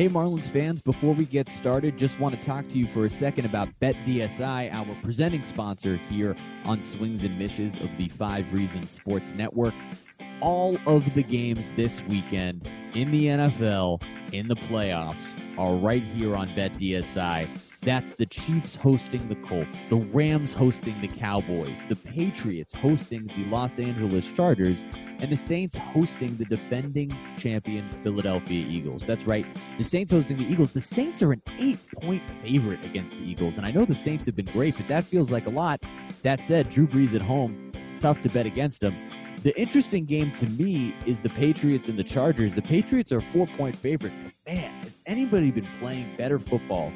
Hey, Marlins fans, before we get started, just want to talk to you for a second about BetDSI, our presenting sponsor here on Swings and Mishes of the Five Reasons Sports Network. All of the games this weekend in the NFL, in the playoffs, are right here on BetDSI. That's the Chiefs hosting the Colts, the Rams hosting the Cowboys, the Patriots hosting the Los Angeles Chargers, and the Saints hosting the defending champion Philadelphia Eagles. That's right, the Saints hosting the Eagles. The Saints are an eight point favorite against the Eagles, and I know the Saints have been great, but that feels like a lot. That said, Drew Brees at home, it's tough to bet against him. The interesting game to me is the Patriots and the Chargers. The Patriots are four point favorite, but man, has anybody been playing better football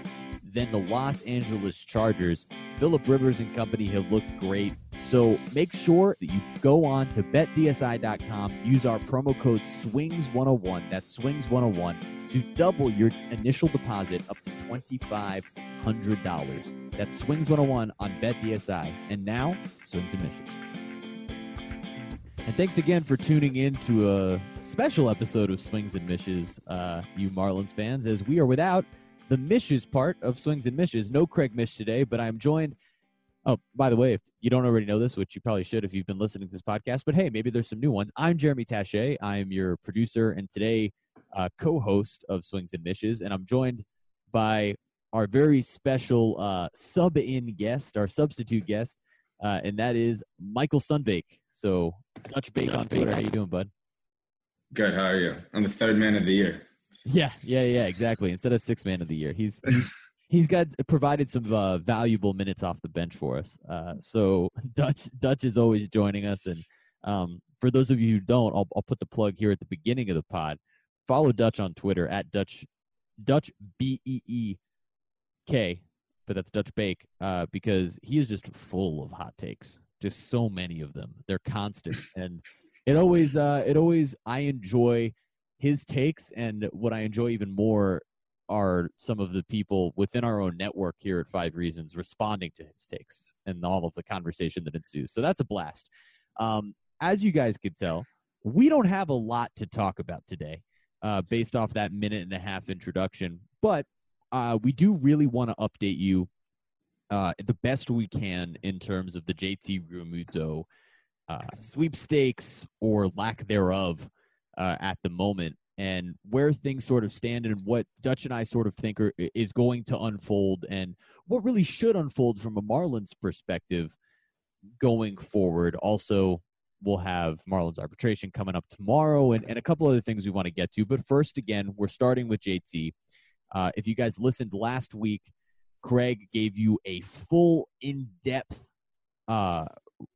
than the Los Angeles Chargers. Philip Rivers and company have looked great. So make sure that you go on to betdsi.com, use our promo code SWINGS101, that's SWINGS101, to double your initial deposit up to $2,500. That's SWINGS101 on BetDSI. And now, swings and mishes. And thanks again for tuning in to a special episode of Swings and Mishes, uh, you Marlins fans, as we are without the Mishes part of Swings and Mishes. No Craig Mish today, but I'm joined. Oh, by the way, if you don't already know this, which you probably should if you've been listening to this podcast, but hey, maybe there's some new ones. I'm Jeremy Taché. I'm your producer and today uh, co host of Swings and Mishes, and I'm joined by our very special uh, sub in guest, our substitute guest, uh, and that is Michael Sunbake. So, Dutch Beek on Twitter. How you doing, bud? Good. How are you? I'm the third man of the year. Yeah, yeah, yeah, exactly. Instead of six man of the year, he's he's, got provided some uh, valuable minutes off the bench for us. Uh, so Dutch Dutch is always joining us, and um, for those of you who don't, I'll, I'll put the plug here at the beginning of the pod. Follow Dutch on Twitter at Dutch Dutch B E E K, but that's Dutch Beek uh, because he is just full of hot takes. Just so many of them. They're constant, and it always uh, it always I enjoy his takes and what I enjoy even more are some of the people within our own network here at Five Reasons responding to his takes and all of the conversation that ensues. So that's a blast. Um, as you guys could tell, we don't have a lot to talk about today uh, based off that minute and a half introduction, but uh, we do really want to update you uh, the best we can in terms of the JT Realmuto uh, sweepstakes or lack thereof uh, at the moment and where things sort of stand and what Dutch and I sort of think are, is going to unfold and what really should unfold from a Marlins perspective going forward. Also, we'll have Marlins arbitration coming up tomorrow and, and a couple other things we want to get to. But first, again, we're starting with JT. Uh, if you guys listened last week, Craig gave you a full, in depth uh,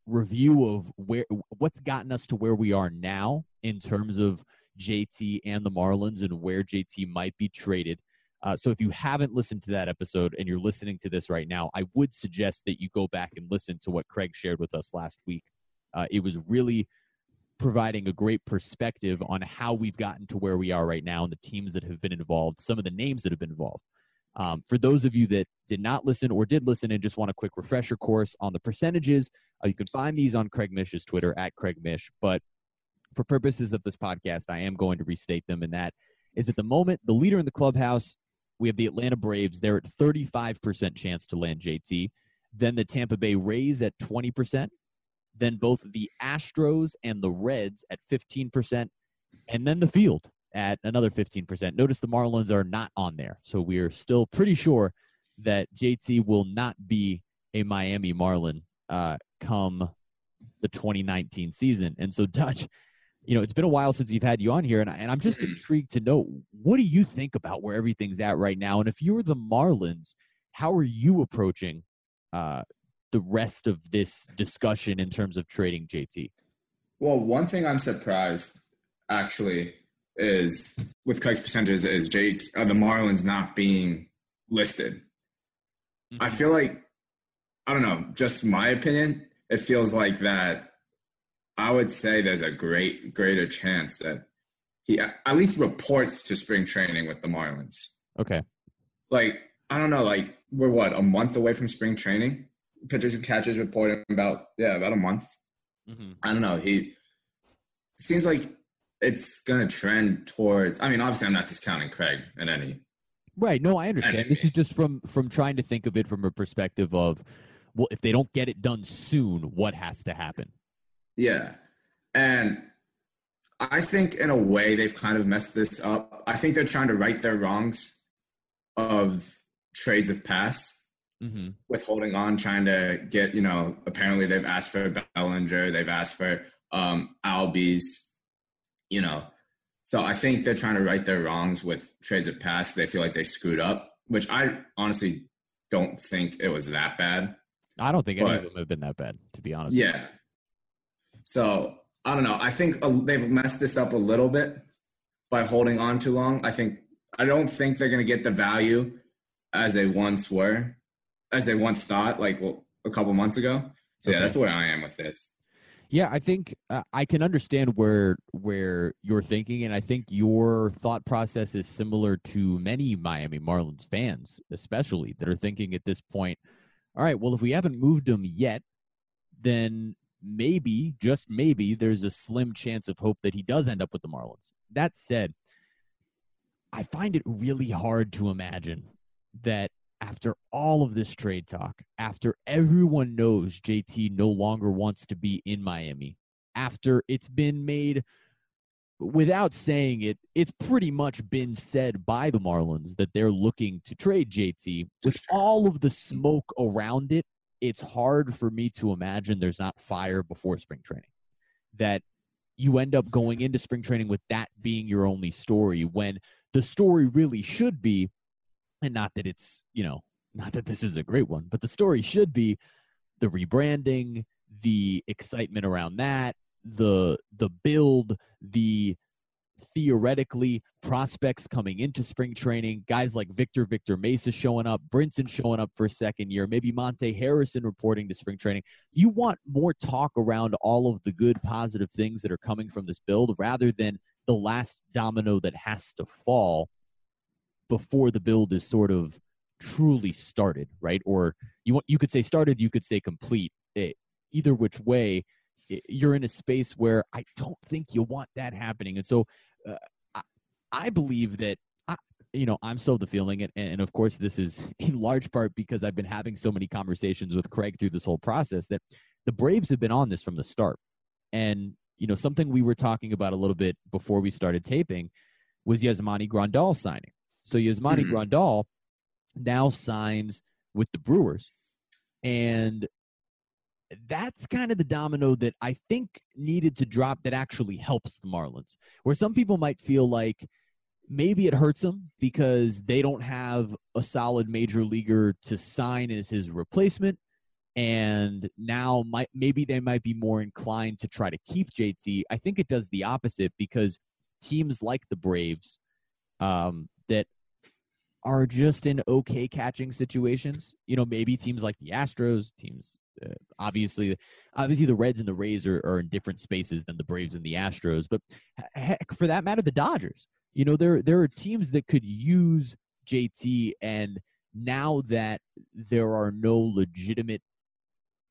review of where what's gotten us to where we are now in terms of JT and the Marlins and where JT might be traded. Uh, so if you haven't listened to that episode and you're listening to this right now, I would suggest that you go back and listen to what Craig shared with us last week. Uh, it was really providing a great perspective on how we've gotten to where we are right now and the teams that have been involved, some of the names that have been involved. Um, for those of you that did not listen or did listen and just want a quick refresher course on the percentages, you can find these on Craig Mish's Twitter at Craig Mish. But for purposes of this podcast, I am going to restate them. And that is at the moment, the leader in the clubhouse, we have the Atlanta Braves. They're at 35% chance to land JT. Then the Tampa Bay Rays at 20%. Then both the Astros and the Reds at 15%. And then the field at another 15%. Notice the Marlins are not on there. So we're still pretty sure that JT will not be a Miami Marlin uh, come the 2019 season. And so, Dutch, you know, it's been a while since we've had you on here, and, I, and I'm just intrigued to know what do you think about where everything's at right now? And if you were the Marlins, how are you approaching uh, the rest of this discussion in terms of trading JT? Well, one thing I'm surprised actually is with Craig's percentages is Jake uh, the Marlins not being listed. Mm-hmm. I feel like I don't know, just my opinion, it feels like that I would say there's a great greater chance that he at least reports to spring training with the Marlins. Okay. Like I don't know, like we're what a month away from spring training. Pitchers and catchers reporting about yeah about a month. Mm-hmm. I don't know. He seems like it's going to trend towards. I mean, obviously, I'm not discounting Craig in any. Right. No, I understand. Any. This is just from from trying to think of it from a perspective of, well, if they don't get it done soon, what has to happen? Yeah, and I think in a way they've kind of messed this up. I think they're trying to right their wrongs of trades of past mm-hmm. with holding on, trying to get, you know, apparently they've asked for Bellinger, they've asked for um, Albies, you know. So I think they're trying to right their wrongs with trades of past. They feel like they screwed up, which I honestly don't think it was that bad. I don't think any of them have been that bad, to be honest. Yeah. So I don't know. I think they've messed this up a little bit by holding on too long. I think I don't think they're going to get the value as they once were as they once thought, like a couple months ago. So okay. yeah, that's where I am with this. Yeah, I think uh, I can understand where where you're thinking, and I think your thought process is similar to many Miami Marlins fans, especially that are thinking at this point. All right, well, if we haven't moved him yet, then maybe, just maybe, there's a slim chance of hope that he does end up with the Marlins. That said, I find it really hard to imagine that after all of this trade talk, after everyone knows JT no longer wants to be in Miami, after it's been made without saying it, it's pretty much been said by the Marlins that they're looking to trade JT. With all of the smoke around it, it's hard for me to imagine there's not fire before spring training. That you end up going into spring training with that being your only story when the story really should be and not that it's you know not that this is a great one but the story should be the rebranding the excitement around that the the build the theoretically prospects coming into spring training guys like victor victor mesa showing up brinson showing up for a second year maybe monte harrison reporting to spring training you want more talk around all of the good positive things that are coming from this build rather than the last domino that has to fall before the build is sort of truly started, right? Or you want you could say started, you could say complete. It, either which way, you're in a space where I don't think you want that happening. And so, uh, I, I, believe that. I, you know, I'm still the feeling it, and of course, this is in large part because I've been having so many conversations with Craig through this whole process that the Braves have been on this from the start. And you know, something we were talking about a little bit before we started taping was Yasmani Grandal signing. So Yasmani mm-hmm. Grandal now signs with the Brewers. And that's kind of the domino that I think needed to drop that actually helps the Marlins. Where some people might feel like maybe it hurts them because they don't have a solid major leaguer to sign as his replacement. And now might maybe they might be more inclined to try to keep JT. I think it does the opposite because teams like the Braves um, that are just in okay catching situations. You know, maybe teams like the Astros, teams uh, obviously, obviously the Reds and the Rays are, are in different spaces than the Braves and the Astros. But heck, for that matter, the Dodgers. You know, there there are teams that could use JT, and now that there are no legitimate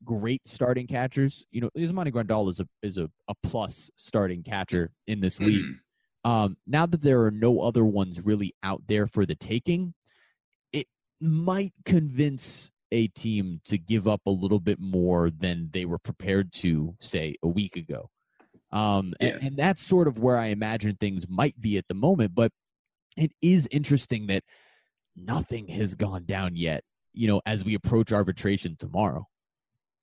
great starting catchers, you know, Yasmani Grandal is a is a, a plus starting catcher in this league. Mm-hmm. Um, now that there are no other ones really out there for the taking, it might convince a team to give up a little bit more than they were prepared to, say, a week ago. Um, yeah. and, and that's sort of where I imagine things might be at the moment. But it is interesting that nothing has gone down yet, you know, as we approach arbitration tomorrow.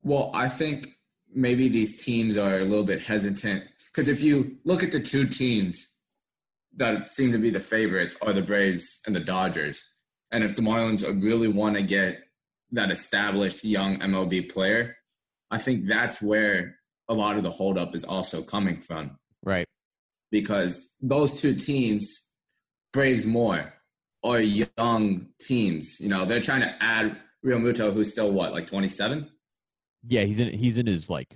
Well, I think maybe these teams are a little bit hesitant because if you look at the two teams that seem to be the favorites are the Braves and the Dodgers. And if the Marlins really want to get that established young MLB player, I think that's where a lot of the holdup is also coming from. Right. Because those two teams, Braves more, are young teams. You know, they're trying to add Realmuto, who's still what, like 27? Yeah, he's in he's in his like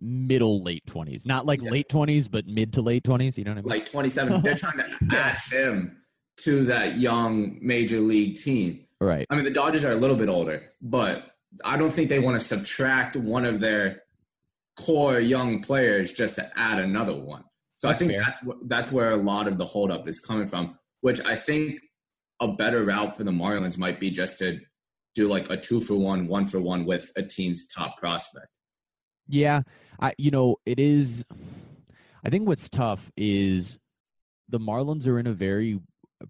middle late 20s not like yeah. late 20s but mid to late 20s you know what i mean like 27 they're trying to add him to that young major league team right i mean the dodgers are a little bit older but i don't think they want to subtract one of their core young players just to add another one So that's I think fair. that's that's where a lot of the holdup is coming from. Which I think a better route for the Marlins might be just to do like a two for one, one for one with a team's top prospect. Yeah, I you know it is. I think what's tough is the Marlins are in a very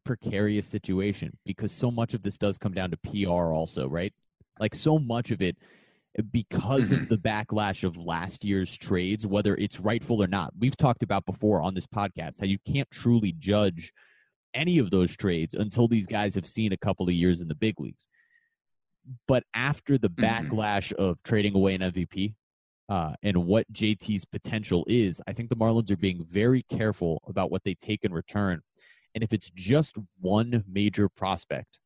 precarious situation because so much of this does come down to PR also, right? Like so much of it because mm-hmm. of the backlash of last year's trades, whether it's rightful or not. We've talked about before on this podcast how you can't truly judge any of those trades until these guys have seen a couple of years in the big leagues. But after the mm-hmm. backlash of trading away an MVP uh, and what JT's potential is, I think the Marlins are being very careful about what they take in return. And if it's just one major prospect,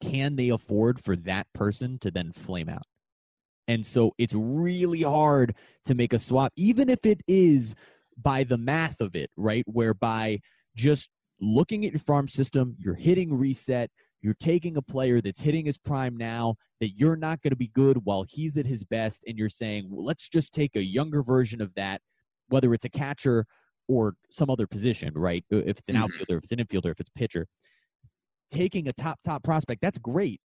can they afford for that person to then flame out? And so it's really hard to make a swap, even if it is by the math of it, right? Whereby just looking at your farm system, you're hitting reset, you're taking a player that's hitting his prime now that you're not going to be good while he's at his best, and you're saying, well, let's just take a younger version of that, whether it's a catcher or some other position, right? If it's an mm-hmm. outfielder, if it's an infielder, if it's pitcher. Taking a top, top prospect, that's great.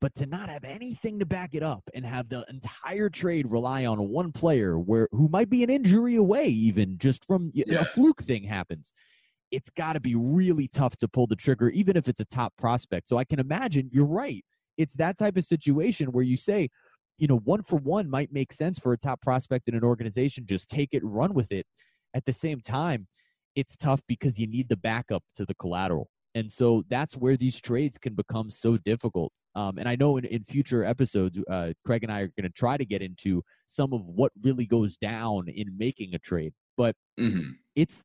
But to not have anything to back it up and have the entire trade rely on one player where who might be an injury away, even just from yeah. a fluke thing happens, it's got to be really tough to pull the trigger, even if it's a top prospect. So I can imagine you're right. It's that type of situation where you say, you know, one for one might make sense for a top prospect in an organization. Just take it run with it. At the same time, it's tough because you need the backup to the collateral. And so that's where these trades can become so difficult. Um, and I know in, in future episodes, uh, Craig and I are going to try to get into some of what really goes down in making a trade. But mm-hmm. it's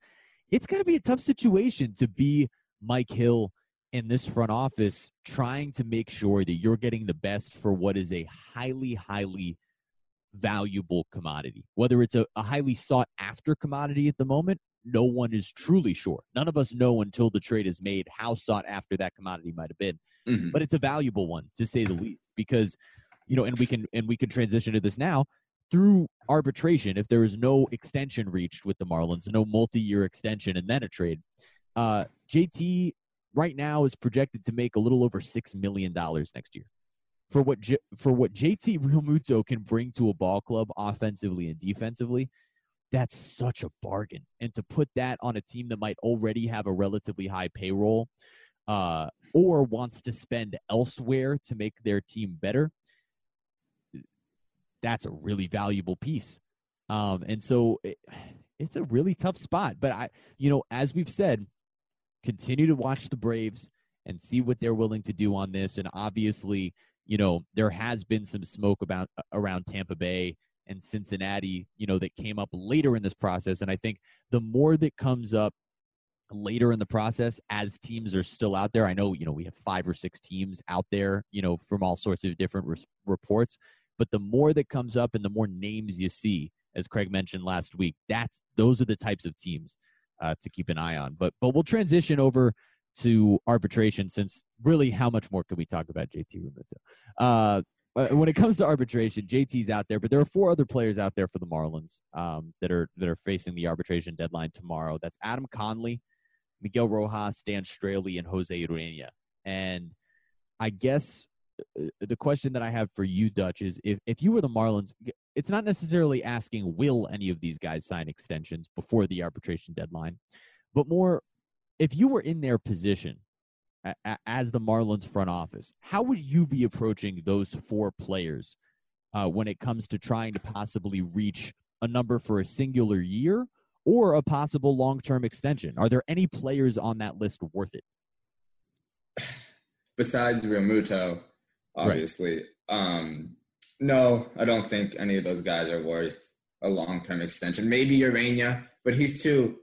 it's going to be a tough situation to be Mike Hill in this front office, trying to make sure that you're getting the best for what is a highly, highly valuable commodity. Whether it's a, a highly sought after commodity at the moment no one is truly sure. None of us know until the trade is made how sought after that commodity might have been. Mm-hmm. But it's a valuable one to say the least because you know, and we can and we can transition to this now through arbitration if there is no extension reached with the Marlins, no multi-year extension and then a trade. Uh, JT right now is projected to make a little over 6 million dollars next year. For what J- for what JT Realmuto can bring to a ball club offensively and defensively, that's such a bargain. And to put that on a team that might already have a relatively high payroll uh, or wants to spend elsewhere to make their team better, that's a really valuable piece. Um, and so it, it's a really tough spot. But I, you know, as we've said, continue to watch the Braves and see what they're willing to do on this. And obviously, you know, there has been some smoke about around Tampa Bay and Cincinnati, you know, that came up later in this process. And I think the more that comes up later in the process as teams are still out there, I know, you know, we have five or six teams out there, you know, from all sorts of different re- reports, but the more that comes up and the more names you see, as Craig mentioned last week, that's those are the types of teams uh, to keep an eye on. But but we'll transition over to arbitration since really how much more can we talk about JT Realmuto? Uh, when it comes to arbitration, JT's out there, but there are four other players out there for the Marlins um, that are that are facing the arbitration deadline tomorrow. That's Adam Conley, Miguel Rojas, Dan Straily, and Jose Urena. And I guess uh, the question that I have for you, Dutch, is if, if you were the Marlins, it's not necessarily asking will any of these guys sign extensions before the arbitration deadline, but more if you were in their position as the Marlins front office, how would you be approaching those four players uh, when it comes to trying to possibly reach a number for a singular year or a possible long term extension? Are there any players on that list worth it? Besides Realmuto, obviously. Right. Um, no, I don't think any of those guys are worth a long term extension. Maybe Urena, but he's too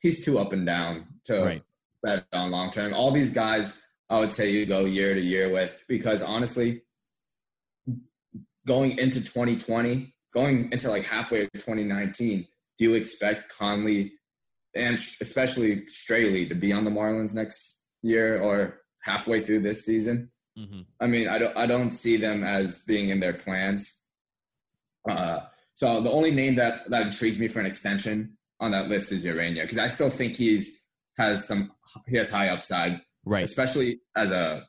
he's too up and down to right bet on long term. All these guys, I would say you go year to year with because honestly, going into 2020, going into like halfway of 2019, do you expect Conley and especially Straily to be on the Marlins next year or halfway through this season? Mm-hmm. I mean, I don't, I don't see them as being in their plans. Uh, so the only name that that intrigues me for an extension on that list is Urena because I still think he's has some he has high upside, right? Especially as a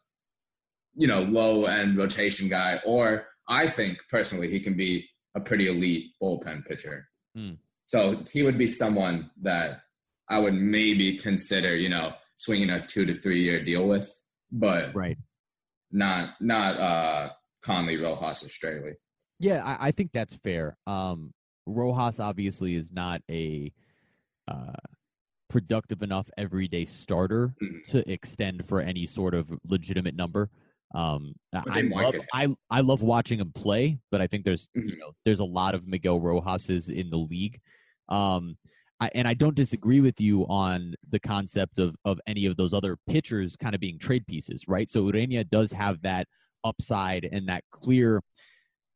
you know low end rotation guy, or I think personally he can be a pretty elite bullpen pitcher. Mm. So he would be someone that I would maybe consider, you know, swinging a two to three year deal with, but right, not not uh Conley, Rojas, or Straily. Yeah, I, I think that's fair. Um, Rojas obviously is not a uh, productive enough everyday starter mm-hmm. to extend for any sort of legitimate number. Um, I love. I, I love watching him play, but I think there's mm-hmm. you know there's a lot of Miguel Rojas's in the league. Um, I, and I don't disagree with you on the concept of of any of those other pitchers kind of being trade pieces, right? So Urena does have that upside and that clear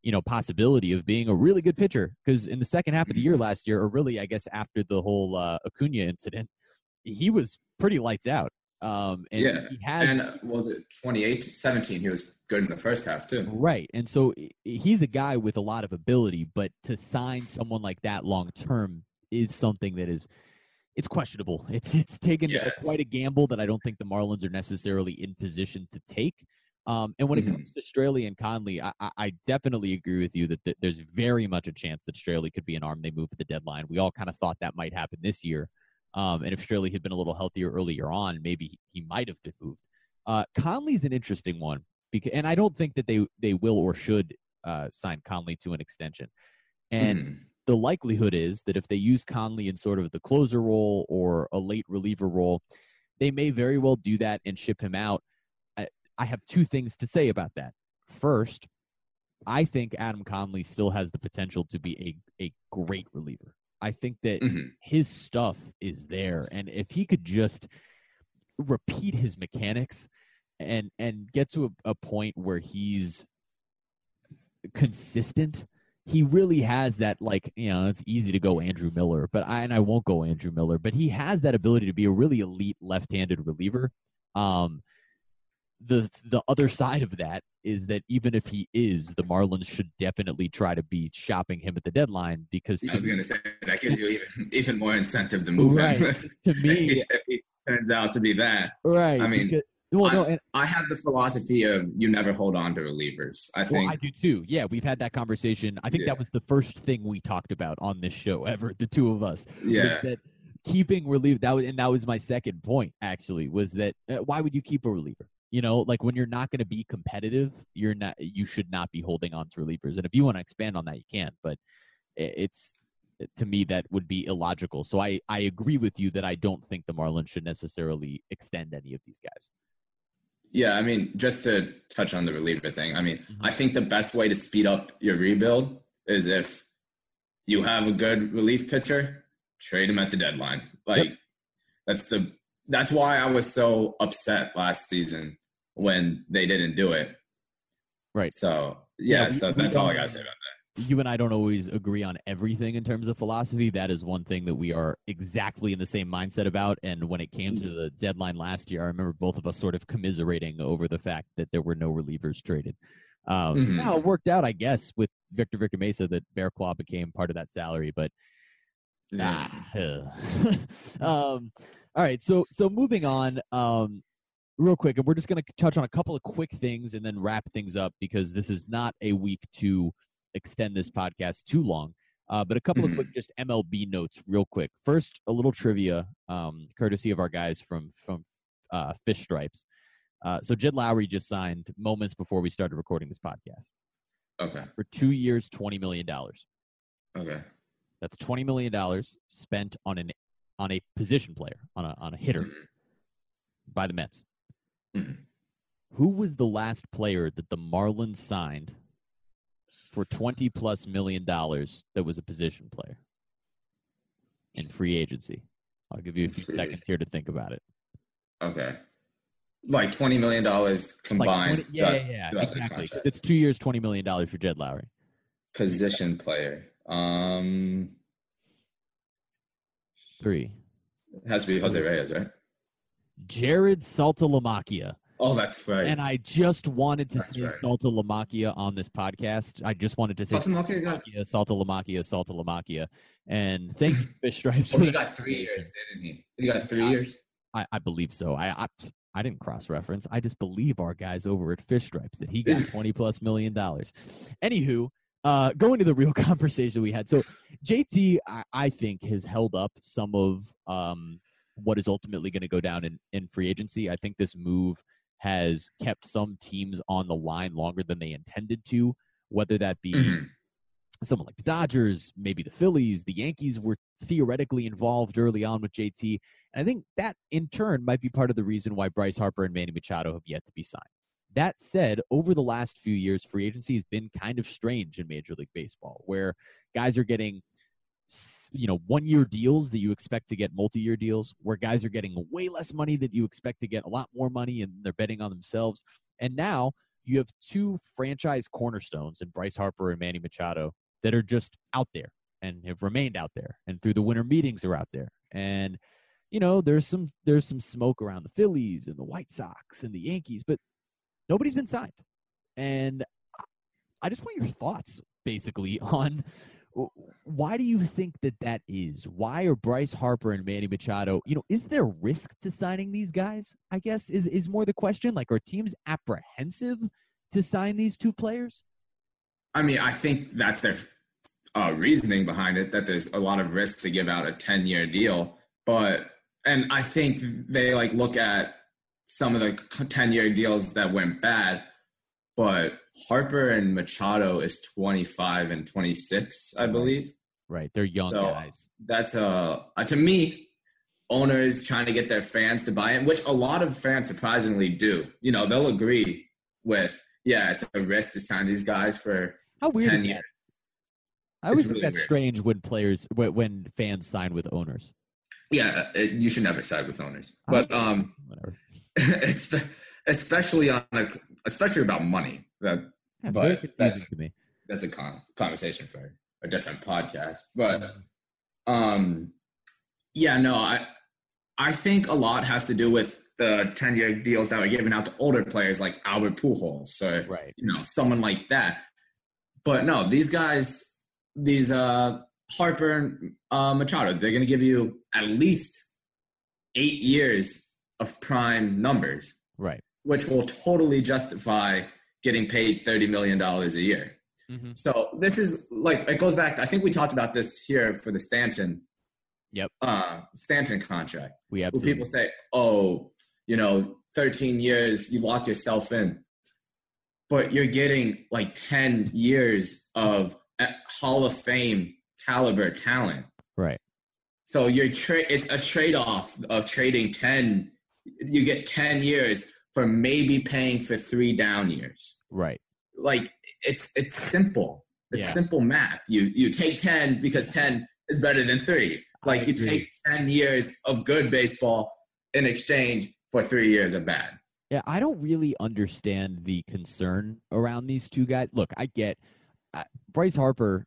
you know possibility of being a really good pitcher because in the second half of the year mm-hmm. last year or really i guess after the whole uh, acuna incident he was pretty lights out um and yeah he has and uh, was it 28 17 he was good in the first half too right and so he's a guy with a lot of ability but to sign someone like that long term is something that is it's questionable it's it's taken yes. quite a gamble that i don't think the marlins are necessarily in position to take um, and when mm-hmm. it comes to Straily and Conley, I, I, definitely agree with you that th- there's very much a chance that Straily could be an arm they move at the deadline. We all kind of thought that might happen this year. Um, and if Straily had been a little healthier earlier on, maybe he might have been moved. Uh, Conley's an interesting one because, and I don't think that they they will or should uh, sign Conley to an extension. And mm. the likelihood is that if they use Conley in sort of the closer role or a late reliever role, they may very well do that and ship him out. I have two things to say about that. First, I think Adam Conley still has the potential to be a, a great reliever. I think that mm-hmm. his stuff is there. And if he could just repeat his mechanics and and get to a, a point where he's consistent, he really has that like, you know, it's easy to go Andrew Miller, but I and I won't go Andrew Miller, but he has that ability to be a really elite left-handed reliever. Um, the the other side of that is that even if he is, the Marlins should definitely try to be shopping him at the deadline because I was going to say that gives you even even more incentive to move right. him. to me, if he turns out to be that, right? I mean. Because, well, I, no, and, I have the philosophy of you never hold on to relievers. I think well, I do too. Yeah, we've had that conversation. I think yeah. that was the first thing we talked about on this show ever, the two of us. Yeah. That keeping relief that was and that was my second point actually was that uh, why would you keep a reliever you know, like when you're not going to be competitive, you're not. You should not be holding on to relievers. And if you want to expand on that, you can. But it's to me that would be illogical. So I I agree with you that I don't think the Marlins should necessarily extend any of these guys. Yeah, I mean, just to touch on the reliever thing, I mean, mm-hmm. I think the best way to speed up your rebuild is if you have a good relief pitcher, trade him at the deadline. Like yep. that's the that's why I was so upset last season when they didn't do it. Right. So yeah, yeah so that's all I gotta say about that. You and I don't always agree on everything in terms of philosophy. That is one thing that we are exactly in the same mindset about. And when it came to mm-hmm. the deadline last year, I remember both of us sort of commiserating over the fact that there were no relievers traded. Um, mm-hmm. Now it worked out, I guess, with Victor Victor Mesa that Barraclough became part of that salary, but yeah. ah, um, all right, so so moving on, um, real quick, and we're just going to touch on a couple of quick things and then wrap things up because this is not a week to extend this podcast too long. Uh, but a couple mm-hmm. of quick just MLB notes, real quick. First, a little trivia, um, courtesy of our guys from from uh, Fish Stripes. Uh, so Jed Lowrie just signed moments before we started recording this podcast. Okay. For two years, twenty million dollars. Okay. That's twenty million dollars spent on an on a position player, on a on a hitter mm-hmm. by the Mets. Mm-hmm. Who was the last player that the Marlins signed for twenty plus million dollars that was a position player in free agency? I'll give you a few free. seconds here to think about it. Okay. Like twenty million dollars combined. Like 20, yeah, yeah, yeah, exactly. Because it's two years, twenty million dollars for Jed Lowrie. Position player. Um, Three. It has to be Jose Reyes, right? Jared Saltalamacchia. Oh, that's right. And I just wanted to that's say right. Saltalamacchia on this podcast. I just wanted to say Saltalamacchia, Saltalamacchia, Saltalamacchia, Saltalamacchia. And thank you, Fish Stripes. Well, he got three years, didn't he? He got three years. I, I believe so. I, I I didn't cross reference. I just believe our guys over at Fish Stripes that he got twenty plus million dollars. Anywho, uh, going to the real conversation we had. So JT, I, I think, has held up some of um, what is ultimately going to go down in, in free agency. I think this move has kept some teams on the line longer than they intended to, whether that be mm-hmm. someone like the Dodgers, maybe the Phillies, the Yankees were theoretically involved early on with JT. And I think that in turn might be part of the reason why Bryce Harper and Manny Machado have yet to be signed. That said, over the last few years, free agency has been kind of strange in Major League Baseball, where guys are getting you know one year deals that you expect to get multi-year deals where guys are getting way less money that you expect to get a lot more money and they're betting on themselves. And now you have two franchise cornerstones in Bryce Harper and Manny Machado that are just out there and have remained out there and through the winter meetings are out there. And you know there's some there's some smoke around the Phillies and the White Sox and the Yankees but nobody's been signed. And I just want your thoughts basically on why do you think that that is? Why are Bryce Harper and Manny Machado, you know, is there risk to signing these guys? I guess is is more the question. Like are teams apprehensive to sign these two players? I mean, I think that's their uh, reasoning behind it that there's a lot of risk to give out a 10-year deal, but and I think they like look at some of the 10 year deals that went bad. But Harper and Machado is 25 and 26, I believe. Right. They're young so guys. That's a, uh, to me, owners trying to get their fans to buy in, which a lot of fans surprisingly do. You know, they'll agree with, yeah, it's a risk to sign these guys for How weird 10 years. I always think that's strange when players, when fans sign with owners. Yeah, you should never side with owners. But um, whatever. it's especially on a, especially about money. That, yeah, but that's, to me. That's a con- conversation for a different podcast. But um, yeah, no, I I think a lot has to do with the 10 year deals that are given out to older players like Albert Pujols. So, right. you know, someone like that. But no, these guys, these uh, Harper and uh, Machado, they're going to give you at least eight years of prime numbers. Right. Which will totally justify getting paid $30 million a year. Mm-hmm. So this is like, it goes back, I think we talked about this here for the Stanton. Yep. Uh, Stanton contract. We absolutely. people say, oh, you know, 13 years, you lock yourself in. But you're getting like 10 years of Hall of Fame caliber talent. Right. So you're tra- it's a trade off of trading 10 you get 10 years for maybe paying for three down years. Right. Like it's it's simple. It's yeah. simple math. You you take 10 because 10 is better than 3. Like you take 10 years of good baseball in exchange for 3 years of bad. Yeah, I don't really understand the concern around these two guys. Look, I get uh, Bryce Harper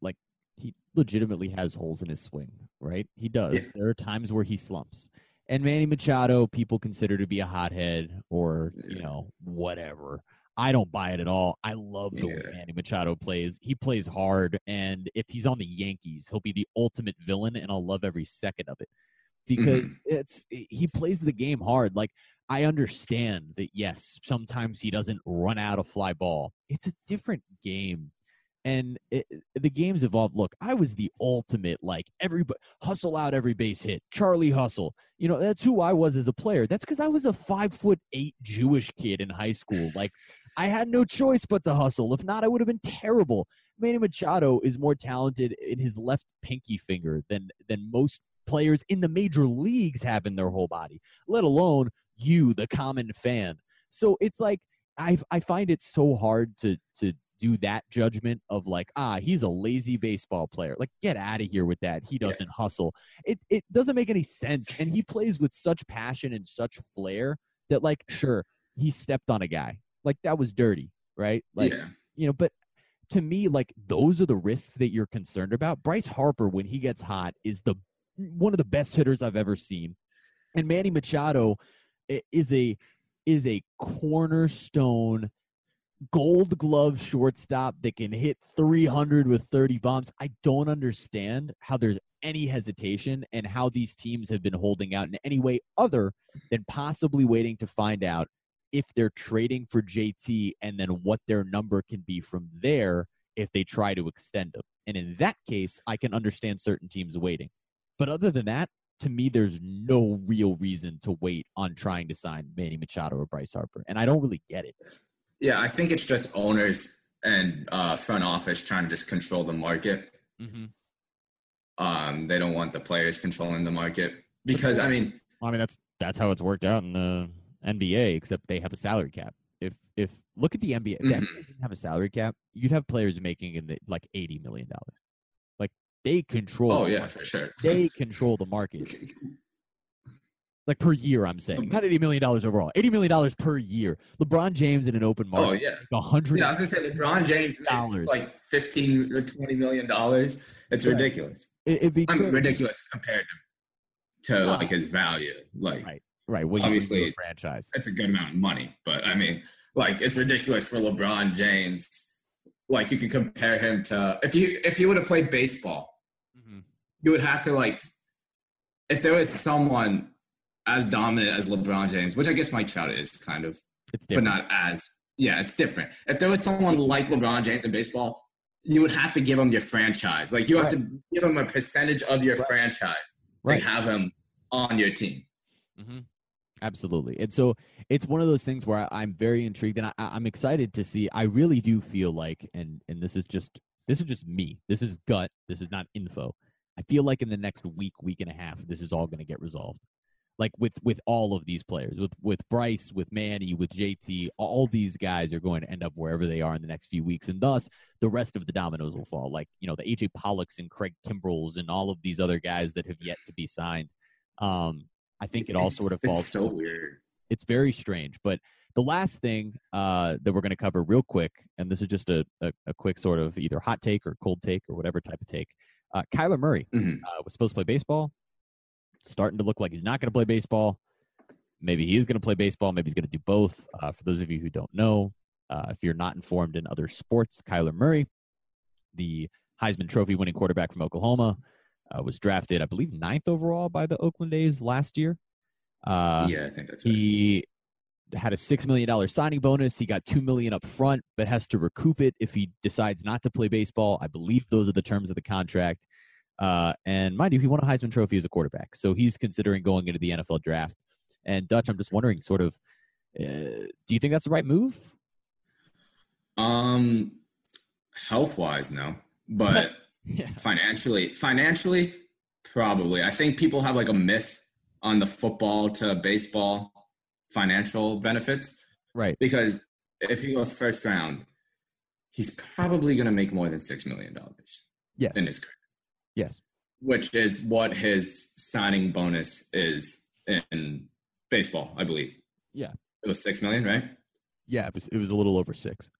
like he legitimately has holes in his swing, right? He does. Yeah. There are times where he slumps and Manny Machado, people consider to be a hothead or you know whatever. I don't buy it at all. I love the yeah. way Manny Machado plays. He plays hard, and if he's on the Yankees, he'll be the ultimate villain, and I'll love every second of it because mm-hmm. it's he plays the game hard. Like I understand that yes, sometimes he doesn't run out a fly ball. It's a different game and it, the game's evolved. Look, I was the ultimate like everybody hustle out every base hit, Charlie Hustle. You know that's who I was as a player. That's because I was a five foot eight Jewish kid in high school. Like I had no choice but to hustle. If not, I would have been terrible. Manny Machado is more talented in his left pinky finger than than most players in the major leagues have in their whole body. Let alone you, the common fan. So it's like I I find it so hard to to do that judgment of like, ah, he's a lazy baseball player. Like, get out of here with that. He doesn't yeah. hustle. It it doesn't make any sense. And he plays with such passion and such flair that, like, sure, he stepped on a guy. Like that was dirty, right? Like, yeah. you know, but to me, like those are the risks that you're concerned about. Bryce Harper, when he gets hot, is the one of the best hitters I've ever seen. And Manny Machado is a is a cornerstone gold glove shortstop that can hit 300 with 30 bombs. I don't understand how there's any hesitation and how these teams have been holding out in any way other than possibly waiting to find out if they're trading for JT and then what their number can be from there if they try to extend him. And in that case, I can understand certain teams waiting. But other than that, to me, there's no real reason to wait on trying to sign Manny Machado or Bryce Harper. And I don't really get it. Yeah, I think it's just owners and uh, front office trying to just control the market. Mm-hmm. Um, they don't want the players controlling the market because I mean, I mean that's that's how it's worked out in the NBA, except they have a salary cap. If if look at the NBA, mm-hmm. if didn't have a salary cap, you'd have players making in the, like eighty million dollars. Like they control. Oh yeah, for sure. They control the market. like per year. I'm saying not eighty million dollars overall. Eighty million dollars per year. LeBron James in an open oh, market. Oh yeah, hundred. Yeah, I was gonna say LeBron James dollars like fifteen or twenty million dollars. It's ridiculous. It, would be I mean, ridiculous compared to, to like his value. Like right, right. What obviously franchise. It's a good amount of money, but I mean, like it's ridiculous for LeBron James. Like you can compare him to if you if he would have played baseball, mm-hmm. you would have to like if there was someone as dominant as LeBron James, which I guess Mike Trout is kind of, it's but not as. Yeah, it's different. If there was someone like LeBron James in baseball, you would have to give him your franchise. Like you have right. to give him a percentage of your right. franchise to right. have him on your team. Mm-hmm. Absolutely. And so it's one of those things where I, am very intrigued and I, I'm excited to see. I really do feel like, and and this is just this is just me. This is gut. This is not info. I feel like in the next week, week and a half, this is all going to get resolved like with with all of these players with with Bryce with Manny with JT all these guys are going to end up wherever they are in the next few weeks and thus the rest of the dominoes will fall like you know the AJ Pollocks and Craig Kimbrels and all of these other guys that have yet to be signed um I think it all sort of falls it's so weird it's very strange but the last thing uh, that we're going to cover real quick, and this is just a, a, a, quick sort of either hot take or cold take or whatever type of take. Uh, Kyler Murray mm-hmm. uh, was supposed to play baseball starting to look like he's not going to play baseball. Maybe he is going to play baseball. Maybe he's going to do both. Uh, for those of you who don't know, uh, if you're not informed in other sports, Kyler Murray, the Heisman Trophy winning quarterback from Oklahoma, uh, was drafted, I believe, ninth overall by the Oakland A's last year. Uh, yeah, I think that's right. He had a six million dollar signing bonus. He got two million up front, but has to recoup it if he decides not to play baseball. I believe those are the terms of the contract. Uh, and mind you, he won a Heisman Trophy as a quarterback, so he's considering going into the NFL draft. And Dutch, I'm just wondering, sort of, uh, do you think that's the right move? Um, health wise, no, but yeah. financially, financially, probably. I think people have like a myth on the football to baseball financial benefits, right? Because if he goes first round, he's probably going to make more than six million dollars. Yes. in his career. Yes. Which is what his signing bonus is in baseball, I believe. Yeah. It was six million, right? Yeah, it was, it was a little over six.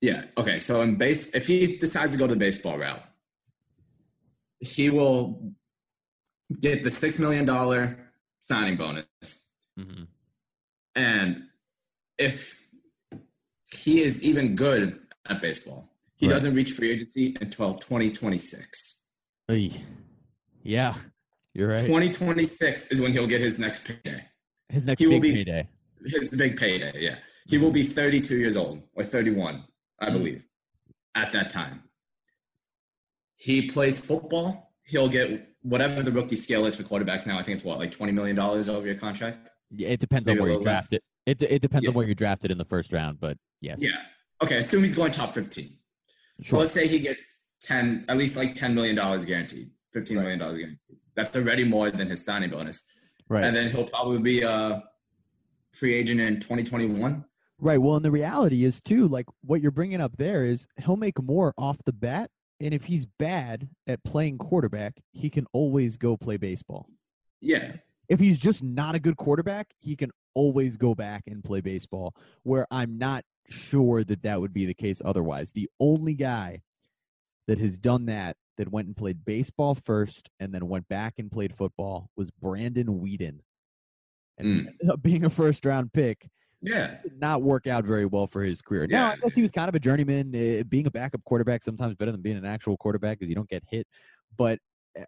Yeah. Okay. So in base, if he decides to go to the baseball route, he will get the six million dollar signing bonus, mm-hmm. and if he is even good at baseball, he right. doesn't reach free agency until 2026. Yeah, you're right. 2026 is when he'll get his next payday. His next he big will be, payday. His big payday, yeah. He will be 32 years old or 31, I mm-hmm. believe, at that time. He plays football. He'll get whatever the rookie scale is for quarterbacks now. I think it's what, like $20 million over your contract? Yeah, it depends Maybe on where you draft it. It, it depends yeah. on where you're drafted in the first round, but yes. Yeah. Okay, assume he's going top 15. Sure. So let's say he gets 10, at least like $10 million guaranteed, $15 million guaranteed. That's already more than his signing bonus. Right. And then he'll probably be a free agent in 2021. Right. Well, and the reality is too, like what you're bringing up there is he'll make more off the bat. And if he's bad at playing quarterback, he can always go play baseball. Yeah. If he's just not a good quarterback, he can always go back and play baseball. Where I'm not sure that that would be the case otherwise. The only guy that has done that that went and played baseball first and then went back and played football was Brandon Weeden. And mm. ended up being a first round pick Yeah. Did not work out very well for his career. Yeah. Now, I guess he was kind of a journeyman. Uh, being a backup quarterback sometimes better than being an actual quarterback because you don't get hit. But uh,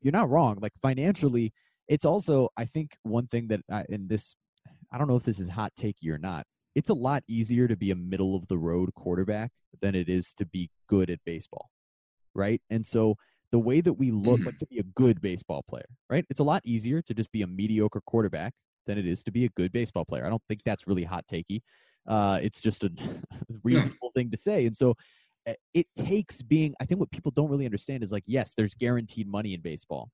you're not wrong. Like financially, it's also I think one thing that I, in this I don't know if this is hot takey or not. It's a lot easier to be a middle of the road quarterback than it is to be good at baseball, right? And so the way that we look mm-hmm. like to be a good baseball player, right? It's a lot easier to just be a mediocre quarterback than it is to be a good baseball player. I don't think that's really hot takey. Uh, it's just a reasonable thing to say. And so eh, it takes being, I think what people don't really understand is like, yes, there's guaranteed money in baseball,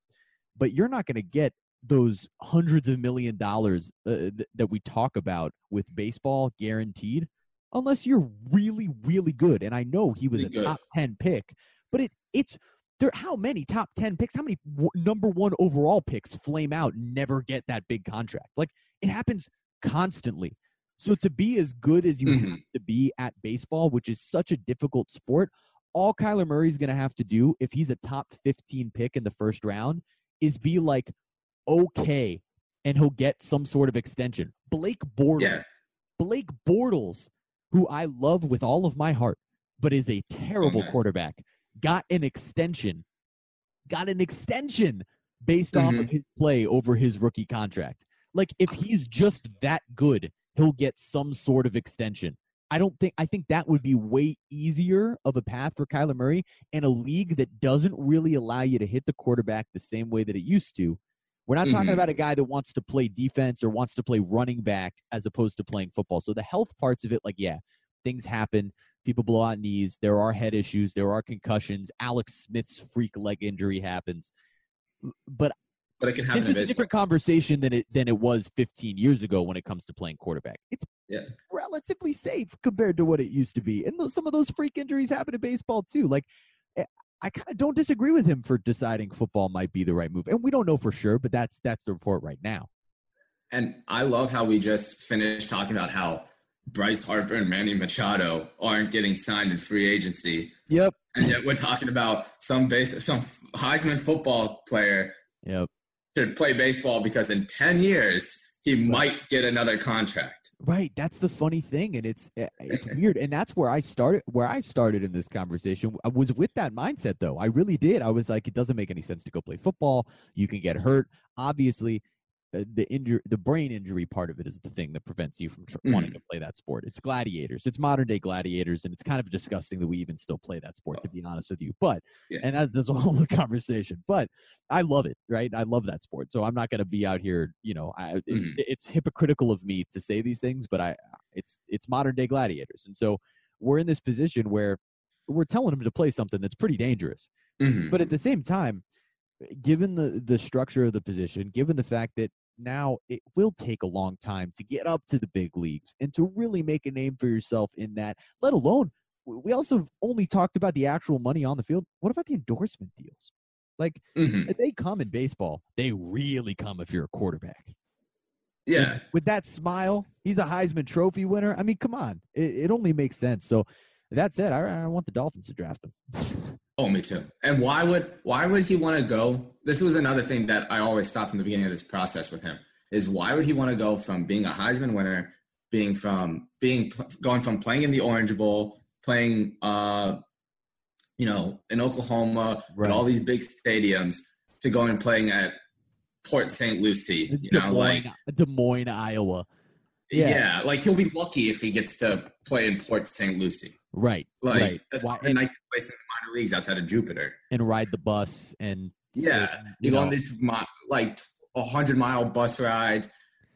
but you're not going to get those hundreds of million dollars uh, th- that we talk about with baseball guaranteed unless you're really really good and i know he was really a good. top 10 pick but it it's there how many top 10 picks how many w- number 1 overall picks flame out never get that big contract like it happens constantly so to be as good as you mm-hmm. have to be at baseball which is such a difficult sport all Kyler Murray's going to have to do if he's a top 15 pick in the first round is be like okay and he'll get some sort of extension. Blake Bortles. Yeah. Blake Bortles, who I love with all of my heart, but is a terrible okay. quarterback, got an extension. Got an extension based mm-hmm. off of mm-hmm. his play over his rookie contract. Like if he's just that good, he'll get some sort of extension. I don't think I think that would be way easier of a path for Kyler Murray in a league that doesn't really allow you to hit the quarterback the same way that it used to we're not mm-hmm. talking about a guy that wants to play defense or wants to play running back as opposed to playing football. So the health parts of it, like, yeah, things happen. People blow out knees. There are head issues. There are concussions. Alex Smith's freak leg injury happens. But but it can happen. This is a different conversation than it than it was 15 years ago when it comes to playing quarterback. It's yeah. relatively safe compared to what it used to be, and those, some of those freak injuries happen in baseball too. Like eh, I kind of don't disagree with him for deciding football might be the right move. And we don't know for sure, but that's that's the report right now. And I love how we just finished talking about how Bryce Harper and Manny Machado aren't getting signed in free agency. Yep. And yet we're talking about some base some Heisman football player yep. should play baseball because in 10 years he might get another contract. Right, that's the funny thing, and it's eh, it's weird, and that's where I started. Where I started in this conversation I was with that mindset, though. I really did. I was like, it doesn't make any sense to go play football. You can get hurt. Obviously, the injury, the brain injury part of it is the thing that prevents you from tr- mm. wanting to play that sport. It's gladiators. It's modern day gladiators, and it's kind of disgusting that we even still play that sport. To be honest with you, but yeah. and that, that's a whole conversation. But I love it, right? I love that sport, so I'm not going to be out here. You know, I, it's, mm. it's hypocritical of me to say these things, but I, it's it's modern day gladiators, and so we're in this position where we're telling them to play something that's pretty dangerous, mm-hmm. but at the same time given the the structure of the position, given the fact that now it will take a long time to get up to the big leagues and to really make a name for yourself in that, let alone we also only talked about the actual money on the field. What about the endorsement deals? Like mm-hmm. they come in baseball, they really come if you're a quarterback. Yeah. With, with, that smile, he's a Heisman Trophy winner. I mean, come on, it, it only makes sense. So that said, I, I want the Dolphins to draft him. Oh, me too. And why would why would he want to go? This was another thing that I always thought from the beginning of this process with him is why would he want to go from being a Heisman winner, being from being going from playing in the Orange Bowl, playing uh, you know, in Oklahoma, right. all these big stadiums, to going and playing at Port St. Lucie, you Des know, Moines, like Des Moines, Iowa. Yeah. yeah. like he'll be lucky if he gets to play in Port St. Lucie. Right. Like right. that's Why, a nice place in the minor leagues outside of Jupiter. And ride the bus and yeah, sit, you, go on these like a hundred mile bus rides.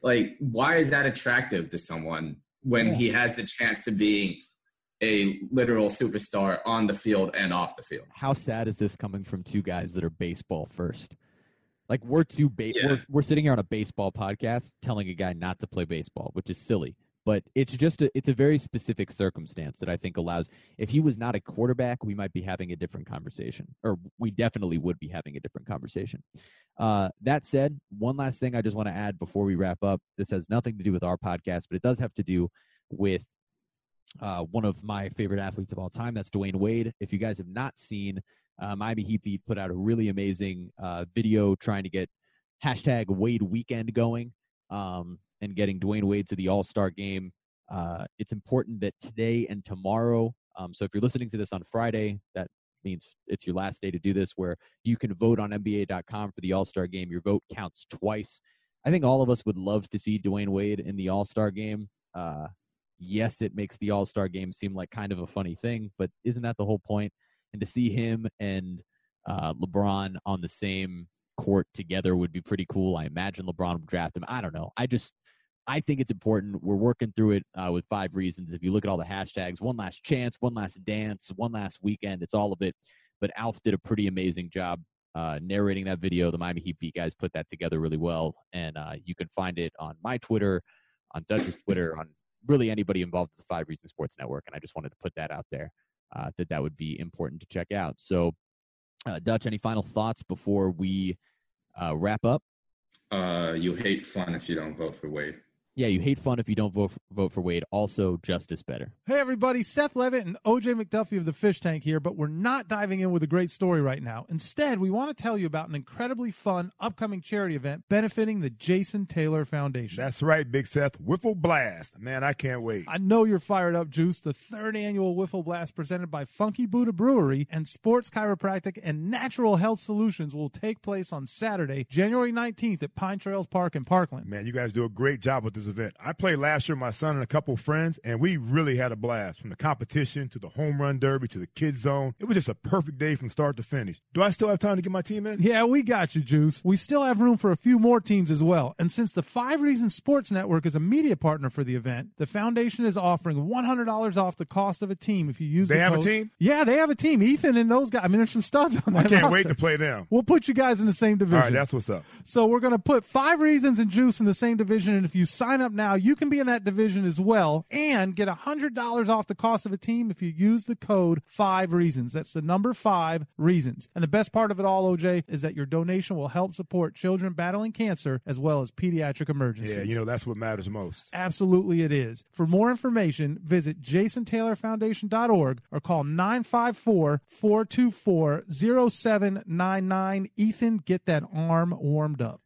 Like, why is that attractive to someone when yeah. he has the chance to be a literal superstar on the field and off the field? How sad is this coming from two guys that are baseball first? Like we're two ba- yeah. we're, we're sitting here on a baseball podcast telling a guy not to play baseball, which is silly but it's just a it's a very specific circumstance that I think allows if he was not a quarterback, we might be having a different conversation, or we definitely would be having a different conversation. Uh, that said, one last thing I just want to add before we wrap up. This has nothing to do with our podcast, but it does have to do with uh, one of my favorite athletes of all time. That's Dwyane Wade. If you guys have not seen, uh, Miami Heat Beat put out a really amazing uh, video trying to get hashtag Wade Weekend going. Um, and getting Dwyane Wade to the All Star game. Uh, it's important that today and tomorrow. Um, so if you're listening to this on Friday, that means it's your last day to do this, where you can vote on NBA.com for the All Star game. Your vote counts twice. I think all of us would love to see Dwyane Wade in the All Star game. Uh, yes, it makes the All Star game seem like kind of a funny thing, but isn't that the whole point? And to see him and uh, LeBron on the same court together would be pretty cool. I imagine LeBron would draft him. I don't know. I just I think it's important. We're working through it uh, with five reasons. If you look at all the hashtags, one last chance, one last dance, one last weekend, it's all of it. But Alf did a pretty amazing job uh, narrating that video. The Miami Heat beat guys put that together really well, and uh, you can find it on my Twitter, on Dutch's Twitter, on really anybody involved with the Five Reasons Sports Network. And I just wanted to put that out there uh, that that would be important to check out. So, uh, Dutch, any final thoughts before we wrap up? Uh, you hate fun if you don't vote for Wade. Yeah, you hate fun if you don't vote for, vote for Wade. Also, justice better. Hey, everybody. Seth Levit and OJ McDuffie of the Fish Tank here, but we're not diving in with a great story right now. Instead, we want to tell you about an incredibly fun upcoming charity event benefiting the Jason Taylor Foundation. That's right, Big Seth. Wiffle Blast. Man, I can't wait. I know you're fired up, Juice. The third annual Wiffle Blast presented by Funky Buddha Brewery and Sports Chiropractic and Natural Health Solutions will take place on Saturday, January 19th at Pine Trails Park in Parkland. Man, you guys do a great job with this event. I played last year with my son and a couple friends, and we really had a blast. From the competition to the home run derby to the kids zone, it was just a perfect day from start to finish. Do I still have time to get my team in? Yeah, we got you, Juice. We still have room for a few more teams as well. And since the Five Reasons Sports Network is a media partner for the event, the foundation is offering $100 off the cost of a team if you use. They the have code. a team. Yeah, they have a team. Ethan and those guys. I mean, there's some studs on that. I can't roster. wait to play them. We'll put you guys in the same division. All right, that's what's up. So we're going to put five reasons and juice in the same division. And if you sign up now, you can be in that division as well and get $100 off the cost of a team if you use the code five reasons. That's the number five reasons. And the best part of it all, OJ, is that your donation will help support children battling cancer as well as pediatric emergencies. Yeah, you know, that's what matters most. Absolutely, it is. For more information, visit jasontaylorfoundation.org or call 954 424 0799. Ethan, get that arm warmed up.